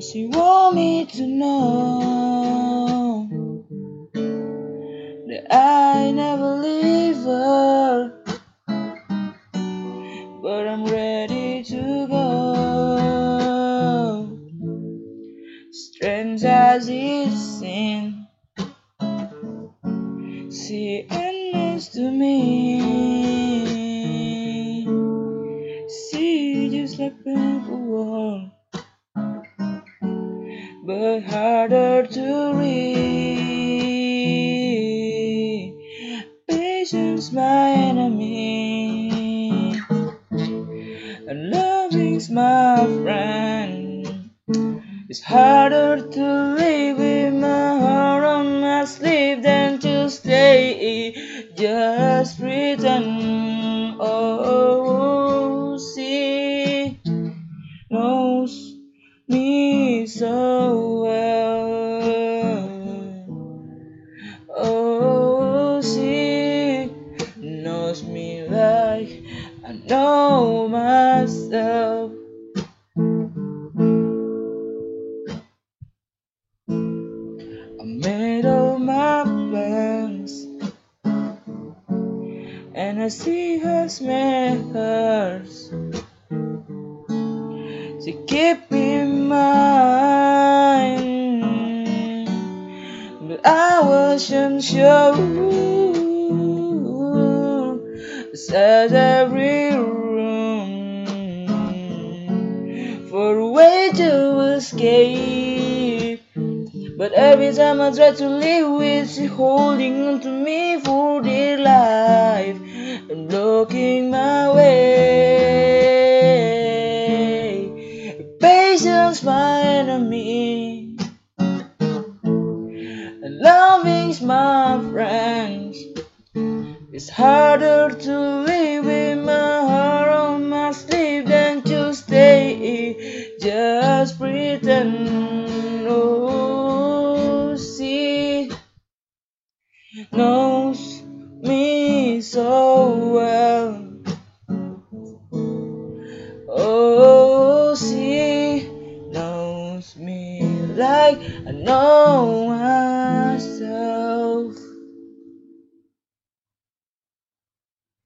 She want me to know that I never leave her, but I'm ready to go. Strange as it seems, she endless to me. She just like world, but harder to read. Patience, my enemy, loving's my friend. It's harder to live with my heart on my sleeve than to stay just pretend. Oh, oh, oh she knows me so well. Oh, she knows me like I know myself. I made all my plans, and I see her made hers. She keep in mind, but I wasn't sure. Says every room for a way to escape. But every time I try to leave with she holding on to me for dear life and blocking my Patience, my enemy, and loving's my friend. It's harder to live with my heart on my sleeve than to stay just pretend. Oh, she knows like I know